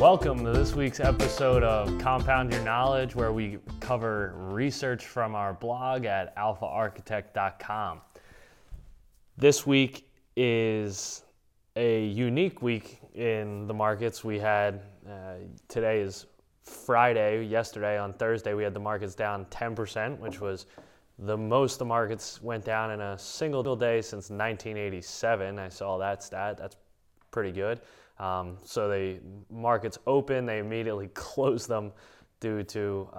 Welcome to this week's episode of Compound Your Knowledge, where we cover research from our blog at alphaarchitect.com. This week is a unique week in the markets. We had uh, today is Friday. Yesterday on Thursday, we had the markets down 10%, which was the most the markets went down in a single day since 1987. I saw that stat. That's pretty good. Um, so the markets open, they immediately close them due to uh,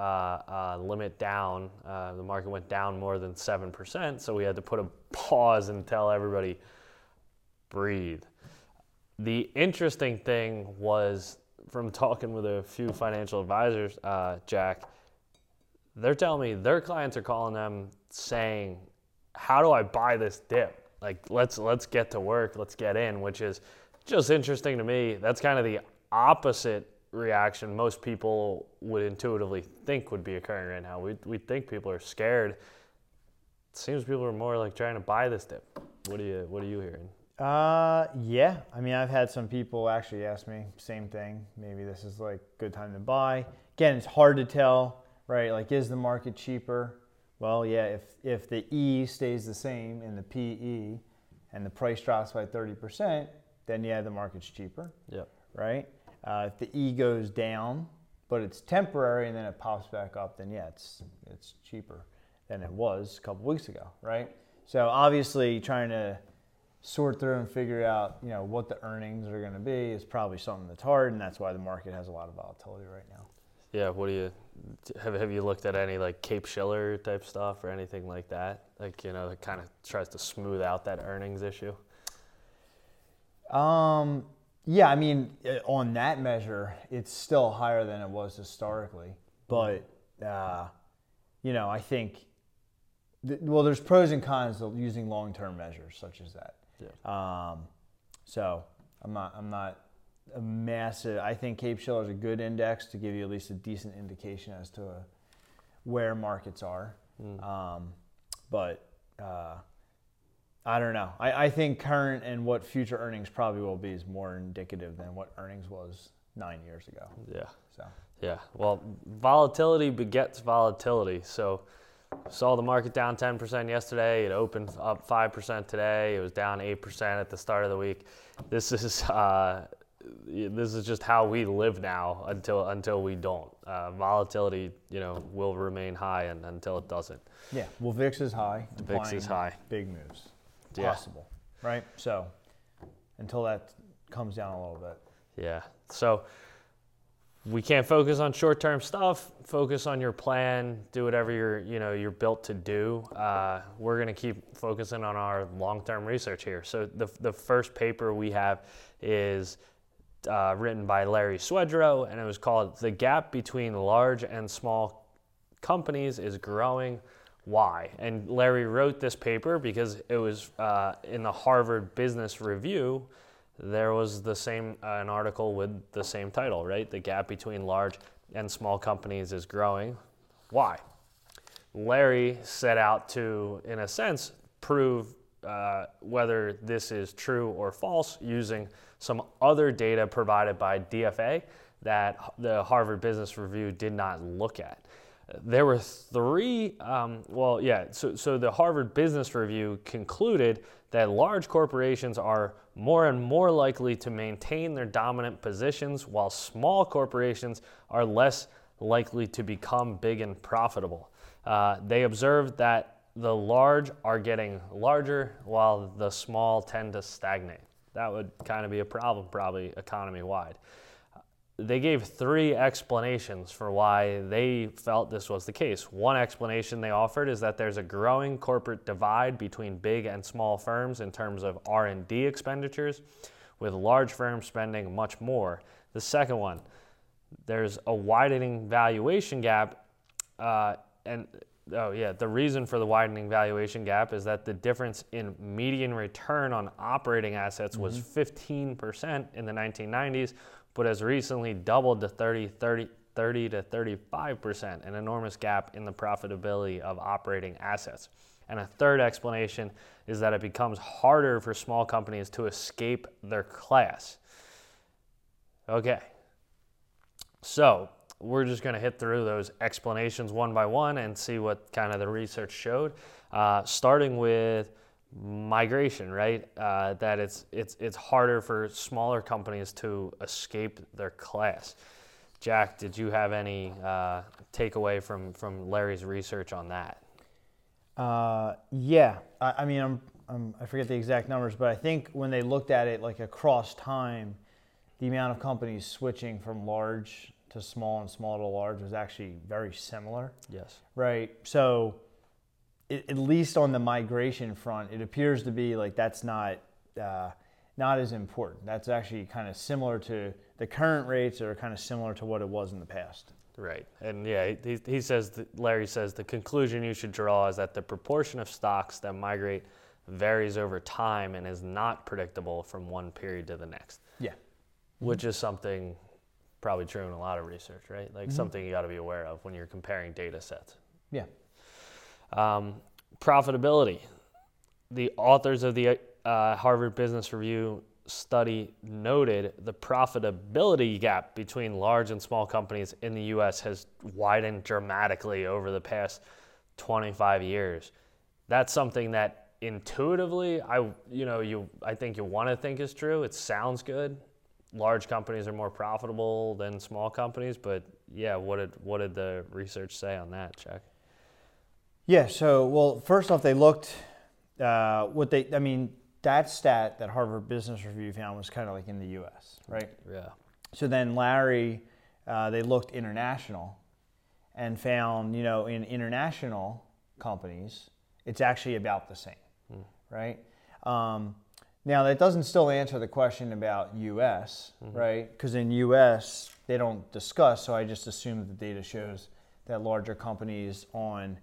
uh, limit down. Uh, the market went down more than 7%, so we had to put a pause and tell everybody, breathe. The interesting thing was from talking with a few financial advisors, uh, Jack, they're telling me their clients are calling them saying, "How do I buy this dip? Like, let's let's get to work, let's get in." Which is just interesting to me. That's kind of the opposite reaction most people would intuitively think would be occurring right now. We we think people are scared. It seems people are more like trying to buy this dip. What are you What are you hearing? Uh, yeah. I mean, I've had some people actually ask me same thing. Maybe this is like good time to buy. Again, it's hard to tell, right? Like, is the market cheaper? Well, yeah. If if the E stays the same in the PE, and the price drops by thirty percent, then yeah, the market's cheaper. Yep. Right. Uh, if the E goes down, but it's temporary, and then it pops back up, then yeah, it's it's cheaper than it was a couple weeks ago, right? So obviously, trying to sort through and figure out you know what the earnings are going to be is probably something that's hard, and that's why the market has a lot of volatility right now. Yeah. What do you have? Have you looked at any like Cape Shiller type stuff or anything like that? Like you know, that kind of tries to smooth out that earnings issue. Um, yeah, I mean, uh, on that measure, it's still higher than it was historically, but uh, you know, I think. Th- well, there's pros and cons of using long-term measures such as that. Yeah. Um, so I'm not I'm not a massive. I think Cape Shiller is a good index to give you at least a decent indication as to uh where markets are. Mm. Um, but uh, I don't know. I, I think current and what future earnings probably will be is more indicative than what earnings was nine years ago. Yeah. So Yeah, well, volatility begets volatility. So, saw the market down 10% yesterday. It opened up 5% today. It was down 8% at the start of the week. This is uh, this is just how we live now until until we don't. Uh, volatility, you know, will remain high and, until it doesn't. yeah, well, VIX is high. VIX is high. Big moves Yeah. possible, right? So until that comes down a little bit. Yeah. So we can't focus on short-term stuff. Focus on your plan. Do whatever you're, you know, you're built to do. Uh, we're going to keep focusing on our long-term research here. So the the first paper we have is uh, written by Larry Swedroe, and it was called "The Gap Between Large and Small Companies is Growing." Why? And Larry wrote this paper because it was uh, in the Harvard Business Review there was the same uh, an article with the same title, right? The gap between large and small companies is growing. Why? Larry set out to, in a sense, prove uh, whether this is true or false using some other data provided by DFA that the Harvard Business Review did not look at. There were three, um, well, yeah, so, so the Harvard Business Review concluded that large corporations are more and more likely to maintain their dominant positions, while small corporations are less likely to become big and profitable. Uh, they observed that the large are getting larger, while the small tend to stagnate. That would kind of be a problem, probably economy wide they gave three explanations for why they felt this was the case. One explanation they offered is that there's a growing corporate divide between big and small firms in terms of R&D expenditures, with large firms spending much more. The second one, there's a widening valuation gap, uh, and oh yeah, the reason for the widening valuation gap is that the difference in median return on operating assets was 15% in the 1990s, but has recently doubled to 30, 30, 30 to 35%, an enormous gap in the profitability of operating assets. And a third explanation is that it becomes harder for small companies to escape their class. Okay, So we're just going to hit through those explanations one by one and see what kind of the research showed. Uh, starting with migration, right? Uh, that it's it's it's harder for smaller companies to escape their class. Jack, did you have any uh, takeaway from from Larry's research on that? Uh, yeah, I, I mean, I'm, I'm, I forget the exact numbers, but I think when they looked at it like across time, the amount of companies switching from large to small and small to large was actually very similar. Yes. Right. So, it, at least on the migration front, it appears to be like that's not uh, not as important. That's actually kind of similar to the current rates, are kind of similar to what it was in the past. Right. And yeah, he, he says, that, Larry says, the conclusion you should draw is that the proportion of stocks that migrate varies over time and is not predictable from one period to the next. Yeah. Which is something probably true in a lot of research, right? Like something you got to be aware of when you're comparing data sets. Yeah. Um, profitability. The authors of the uh, Harvard Business Review study noted the profitability gap between large and small companies in the US has widened dramatically over the past 25 years. That's something that intuitively I you know you I think you want to think is true. It sounds good. Large companies are more profitable than small companies, but yeah, what did what did the research say on that, Chuck? Yeah. So, well, first off, they looked uh, what they. I mean, that stat that Harvard Business Review found was kind of like in the U.S. Right. Yeah. So then Larry, uh, they looked international, and found you know in international companies, it's actually about the same, right? Um, now that doesn't still answer the question about U.S. right? Because in U.S. they don't discuss, so I just assume that the data shows that larger companies on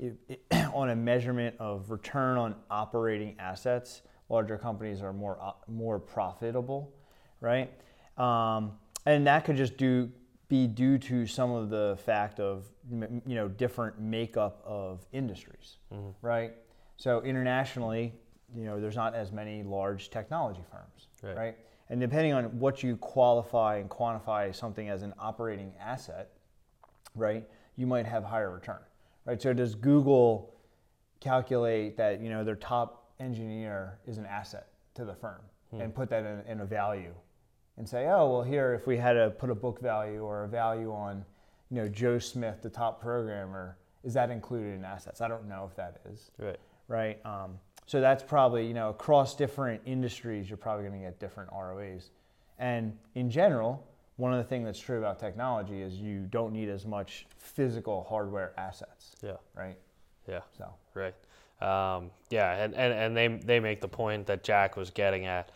on a measurement of return on operating assets, larger companies are more more profitable, right? Um, and that could just do be due to some of the fact of you know different makeup of industries, right? So internationally, you know, there's not as many large technology firms, Right. right? And depending on what you qualify and quantify something as an operating asset, right, you might have higher return, right? So does Google calculate that you know their top engineer is an asset to the firm and put that in, in a value and say, oh well, here if we had to put a book value or a value on, you know, Joe Smith, the top programmer, is that included in assets? I don't know if that is Right. right? Um, so that's probably you know across different industries, you're probably going to get different ROAs. And in general, one of the things that's true about technology is you don't need as much physical hardware assets, Yeah. right? Yeah. So Right. Um, yeah, and, and, and they, they make the point that Jack was getting at.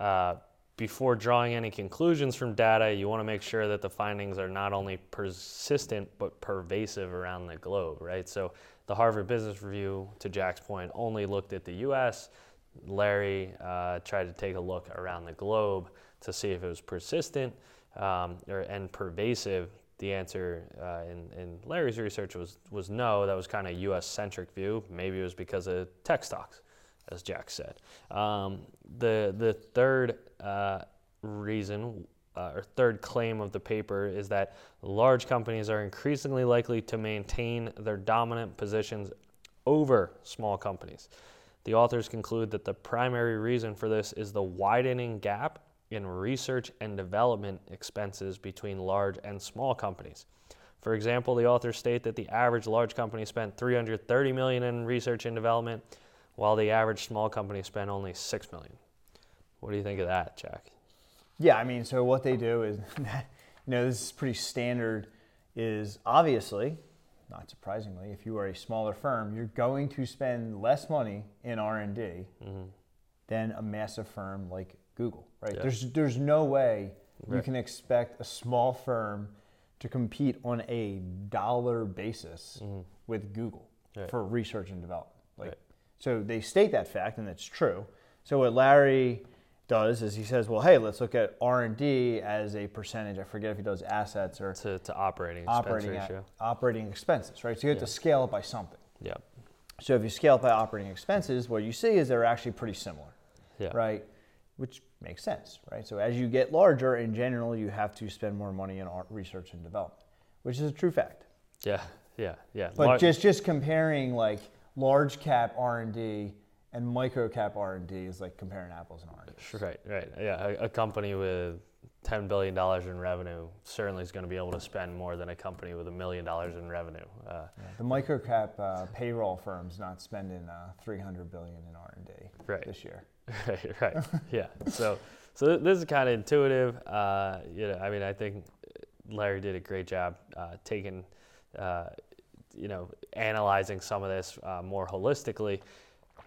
Uh, before drawing any conclusions from data, you want to make sure that the findings are not only persistent but pervasive around the globe, right? So the Harvard Business Review, to Jack's point, only looked at the U.S. Larry uh, tried to take a look around the globe to see if it was persistent um, or, and pervasive. The answer uh, in, in Larry's research was, was no. That was kind of U.S. centric view. Maybe it was because of tech stocks, as Jack said. Um, the the third uh, reason uh, or third claim of the paper is that large companies are increasingly likely to maintain their dominant positions over small companies. The authors conclude that the primary reason for this is the widening gap in research and development expenses between large and small companies. For example, the authors state that the average large company spent 330 million in research and development, while the average small company spent only 6 million. What do you think of that, Jack? yeah, I mean, so what they do is, you know, this is pretty standard. Is obviously, not surprisingly, if you are a smaller firm, you're going to spend less money in R and D mm-hmm. Than a massive firm like Google, right? Yeah. There's there's no way you can expect a small firm to compete on a dollar basis with Google Mm-hmm. Right. for research and development. Like, Right. so they state that fact, and it's true. So what Larry does is he says, well, hey, let's look at R and D as a percentage. I forget if he does assets or To, to operating expense operating ratio. operating expenses, right? So you have Yeah. to scale it by something. Yeah. So if you scale it by operating expenses, what you see is they're actually pretty similar Yeah. right? which makes sense, right? So as you get larger, in general, you have to spend more money in art research and development, which is a true fact. Yeah, yeah, yeah. But Lar- just just comparing like large cap R and D and micro cap R and D is like comparing apples and oranges. Right, right. Yeah, a, a company with ten billion dollars in revenue certainly is going to be able to spend more than a company with a million dollars in revenue. Uh, Yeah, The micro cap uh, payroll firm's not spending uh, 300 billion in R and D Right. this year. right, right. Yeah. So, so this is kind of intuitive. Uh, you know, I mean, I think Larry did a great job uh, taking, uh, you know, analyzing some of this uh, more holistically.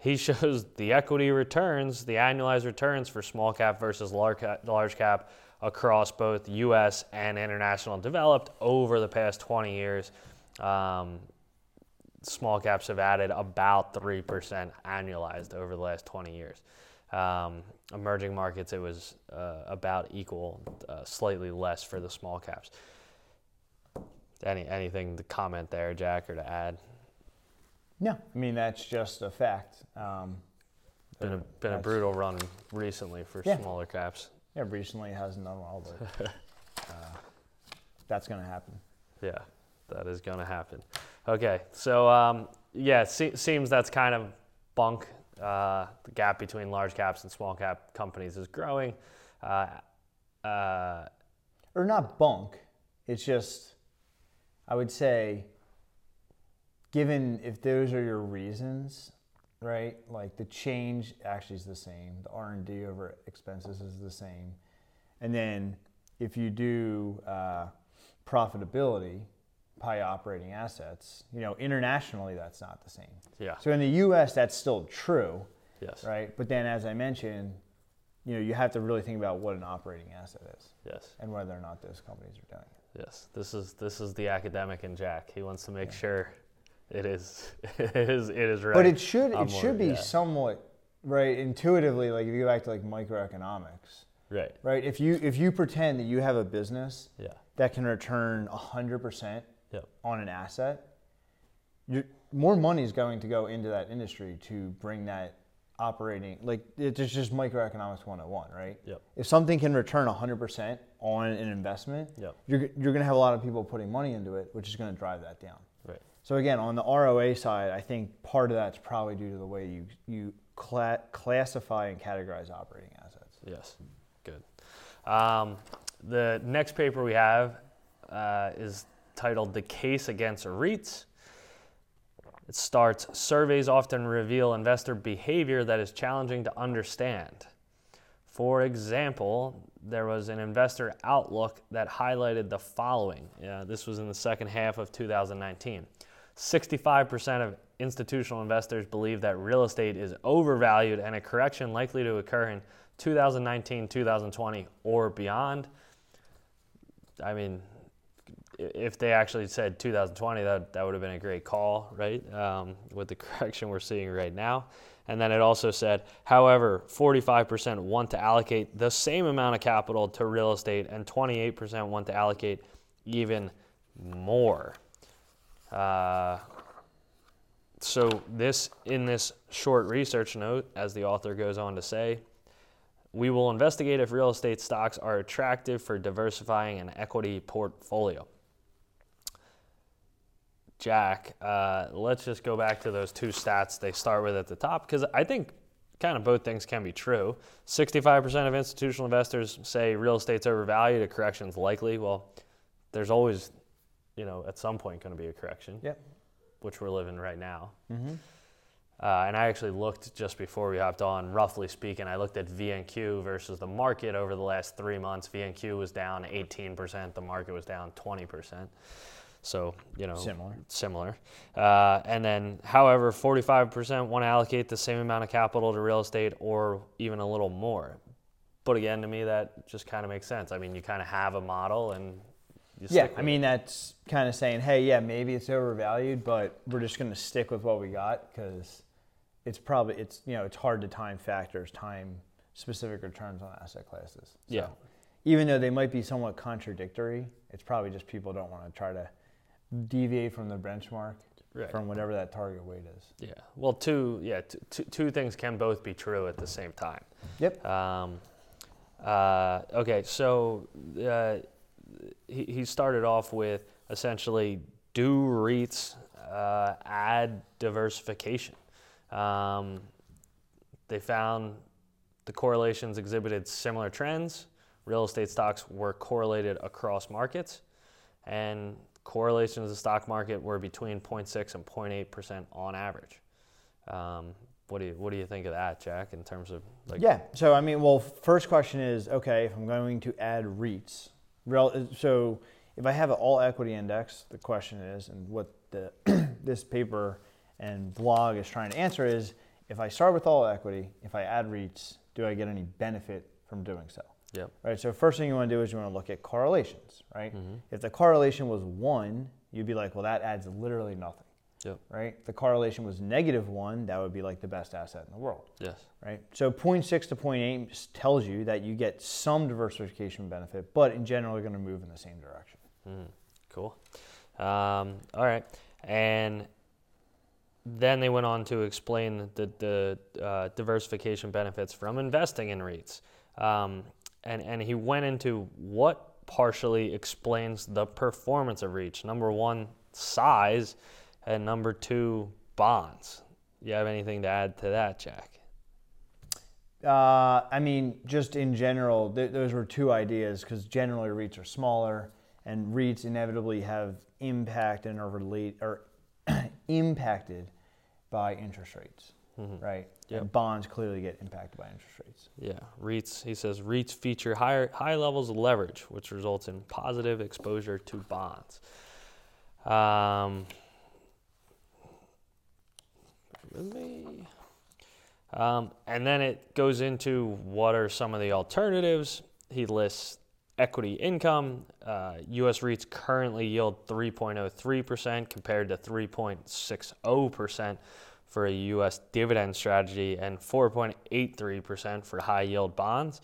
He shows the equity returns, the annualized returns for small cap versus large cap, large cap across both U.S. and international developed over the past 20 years. Um, small caps have added about 3% annualized over the last 20 years. Um, emerging markets, it was uh, about equal, uh, slightly less for the small caps. Any anything to comment there, Jack, or to add? No, I mean that's just a fact. Um, Been a uh, been a brutal run recently for Yeah. smaller caps. Yeah, recently hasn't done well, but uh, that's going to happen. Yeah, that is going to happen. Okay, so um, yeah, se- seems that's kind of bunk. Uh, the gap between large caps and small cap companies is growing. Uh, uh, Or not bunk. It's just, I would say, given if those are your reasons, right? Like the change actually is the same. The R and D over expenses is the same, and then if you do uh, profitability by operating assets, you know, internationally that's not the same. yeah. So in the U.S. that's still true, Yes. right? But then, as I mentioned, you know, you have to really think about what an operating asset is Yes. and whether or not those companies are doing it. Yes. This is this is the academic in Jack. He wants to make sure it is it is it is right. But it should I'm it should be yeah. somewhat right intuitively. Like if you go back to like microeconomics, right. right? If you if you pretend that you have a business Yeah. that can return hundred percent Yep. on an asset, you're, more money is going to go into that industry to bring that operating like it's just microeconomics 101 right Yep. if something can return 100% on an investment Yep. you're, you're going to have a lot of people putting money into it which is going to drive that down Right. so again on the roa side i think part of that's probably due to the way you, you cla- classify and categorize operating assets Yes. Good. Um, the next paper we have uh, is titled "The Case Against REITs." It starts surveys often reveal investor behavior that is challenging to understand. For example, there was an investor outlook that highlighted the following. Yeah, this was in the second half of 2019. 65% of institutional investors believe that real estate is overvalued and a correction likely to occur in 2019, 2020, or beyond. I mean, if they actually said 2020, that, that would have been a great call, right? Um, with the correction we're seeing right now. And then it also said, however, 45% want to allocate the same amount of capital to real estate, and 28% want to allocate even more. Uh, so this in this short research note, as the author goes on to say, we will investigate if real estate stocks are attractive for diversifying an equity portfolio. Jack, uh, let's just go back to those two stats they start with at the top because I think kind of both things can be true. 65% of institutional investors say real estate's overvalued, a correction's likely. Well, there's always, you know, at some point going to be a correction, yep which we're living right now. mm-hmm. Uh, and I actually looked just before we hopped on, roughly speaking, I looked at VNQ versus the market over the last three months. VNQ was down 18%, the market was down 20%. So, you know, Similar. Similar. Uh, and then, however, 45% want to allocate the same amount of capital to real estate or even a little more. But again, to me, that just kind of makes sense. I mean, you kind of have a model and you Yeah, I mean that's kind of saying, hey, yeah, maybe it's overvalued, but we're just going to stick with what we got because it's probably it's you know it's hard to time factors, time specific returns on asset classes. So Yeah. Even though they might be somewhat contradictory, it's probably just people don't want to try to deviate from the benchmark Right. from whatever that target weight is. Yeah. Well, two yeah, t- t- two things can both be true at the same time. Yep. Um, uh, okay, so uh, he, he started off with essentially do REITs uh, add diversification? Um, they found the correlations exhibited similar trends. Real estate stocks were correlated across markets, and correlations of the stock market were between 0.6 and 0.8 percent on average. Um, what do you what do you think of that, Jack? In terms of like Yeah. So I mean, well, first question is okay. If I'm going to add REITs, so if I have an all equity index, the question is, and what the this paper and blog is trying to answer is, if I start with all equity, if I add REITs, do I get any benefit from doing so? Yep. Right. So first thing you want to do is you want to look at correlations. Right. Mhm. If the correlation was one, you'd be like, well, that adds literally nothing. Yep. Right. If the correlation was negative one, that would be like the best asset in the world Yes. right? So 0.6 to 0.8 tells you that you get some diversification benefit, but in general, you're going to move in the same direction. Mm, cool. Um, all right. And then they went on to explain the, the uh, diversification benefits from investing in REITs. Um, and, and he went into what partially explains the performance of REITs. Number one, size, and number two, bonds. You have anything to add to that, Jack? Uh, I mean, just in general, th- those were two ideas because generally REITs are smaller, and REITs inevitably have impact and are relate impacted by interest rates, Mhm. right? Yep. And bonds clearly get impacted by interest rates. Yeah, REITs. He says REITs feature higher high levels of leverage, which results in positive exposure to bonds. Um. Um, and then it goes into what are some of the alternatives. He lists equity income. Uh, U.S. REITs currently yield 3.03% compared to 3.60% for a U.S. dividend strategy and 4.83% for high yield bonds.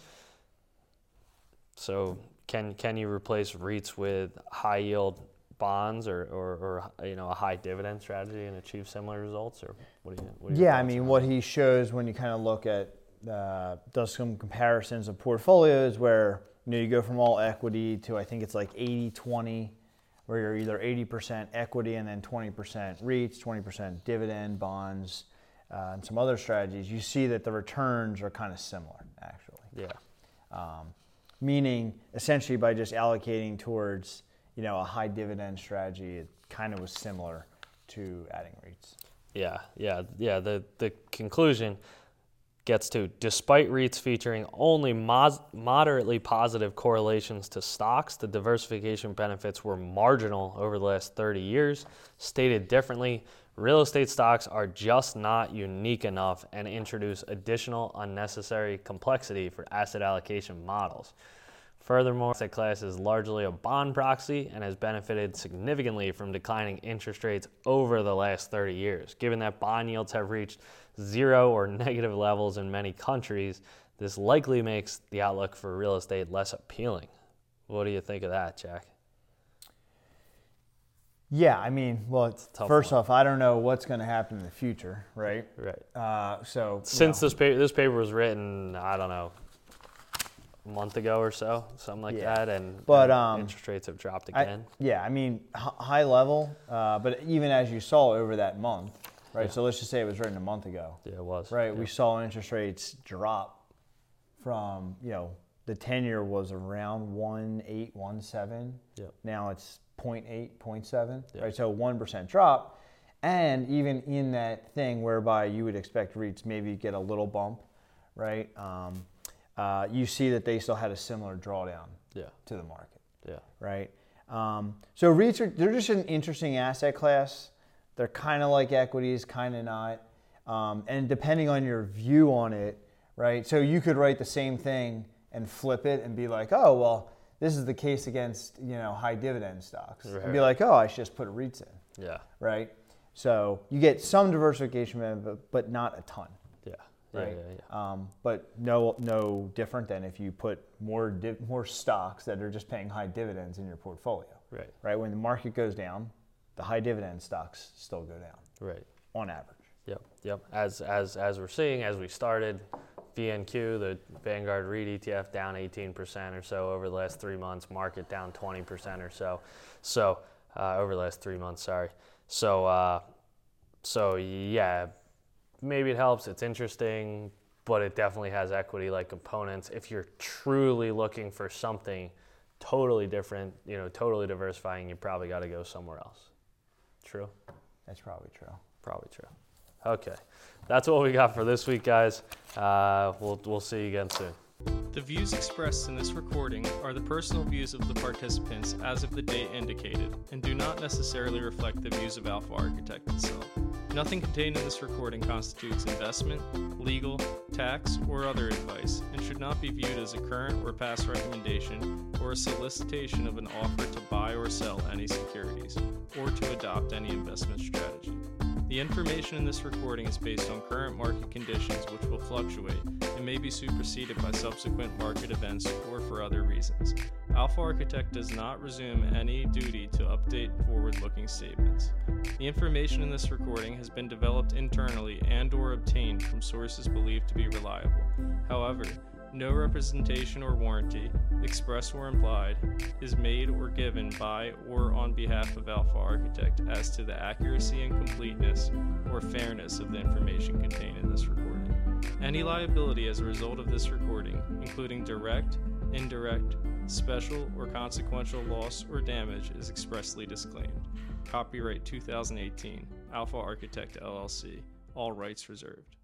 So, can can you replace REITs with high yield bonds or, or, or you know a high dividend strategy and achieve similar results? Or what do you? What Yeah, I mean, what he shows when you kind of look at uh, does some comparisons of portfolios where you know you go from all equity to I think it's like 80-20, where you're either 80% equity and then 20% REITs, 20% dividend bonds, uh, and some other strategies. You see that the returns are kind of similar, actually. Yeah. Um, meaning, essentially, by just allocating towards you know a high dividend strategy, it kind of was similar to adding REITs. Yeah, yeah, yeah. The the conclusion gets to despite REITs featuring only mos- moderately positive correlations to stocks, the diversification benefits were marginal over the last 30 years. Stated differently, real estate stocks are just not unique enough and introduce additional unnecessary complexity for asset allocation models. Furthermore, asset class is largely a bond proxy and has benefited significantly from declining interest rates over the last 30 years. Given that bond yields have reached zero or negative levels in many countries, this likely makes the outlook for real estate less appealing. What do you think of that, Jack? Yeah, I mean, well, it's, Tough first one. off, I don't know what's going to happen in the future, right? Right. Uh, so you Since know, this paper, this paper was written, I don't know, month ago or so, something like Yeah. that, and, But, um, interest rates have dropped I- again. yeah, I mean, h- high level, uh, but even as you saw over that month, right? Yeah. So let's just say it was written a month ago, yeah, it was. right? Yeah. We saw interest rates drop from you know the ten year was around one eight one seven. Yep. Now it's 0.8, 0.7, Yeah. right? So 1% drop. And even in that thing whereby you would expect REITs maybe get a little bump, right? Um, uh, you see that they still had a similar drawdown Yeah, to the market, yeah, right? Um, so REITs are they're just an interesting asset class. They're kind of like equities, kind of not. Um, and depending on your view on it, right? So you could write the same thing and flip it and be like, oh well, this is the case against you know high dividend stocks, and be like, oh, I should just put REITs in, yeah, right? So you get some diversification, benefit, but not a ton, yeah, right? yeah, yeah. Um, but no, no different than if you put more di- more stocks that are just paying high dividends in your portfolio, Right, right? When the market goes down, the high dividend stocks still go down right. on average. Yep, yep. As as as we're seeing, as we started, VNQ, the Vanguard REIT ETF, down 18% or so over the last three months. Market down 20% or so. So uh, over the last three months, sorry. So uh, so yeah, maybe it helps. It's interesting, but it definitely has equity-like components. If you're truly looking for something totally different, you know, totally diversifying, you probably got to go somewhere else. True. That's probably true. Probably true. Okay, that's what we got for this week, guys. Uh, we'll we'll see you again soon. The views expressed in this recording are the personal views of the participants as of the date indicated and do not necessarily reflect the views of Alpha Architect itself. Nothing contained in this recording constitutes investment, legal, tax, or other advice and should not be viewed as a current or past recommendation or a solicitation of an offer to buy or sell any securities or to adopt any investment strategy. The information in this recording is based on current market conditions which will fluctuate and may be superseded by subsequent market events for other reasons. Alpha Architect does not resume any duty to update forward-looking statements. The information in this recording has been developed internally and or obtained from sources believed to be reliable. However, no representation or warranty, express or implied, is made or given by or on behalf of Alpha Architect as to the accuracy and completeness or fairness of the information contained in this recording. Any liability as a result of this recording, including direct, indirect, special, or consequential loss or damage, is expressly disclaimed. Copyright 2018, Alpha Architect LLC, all rights reserved.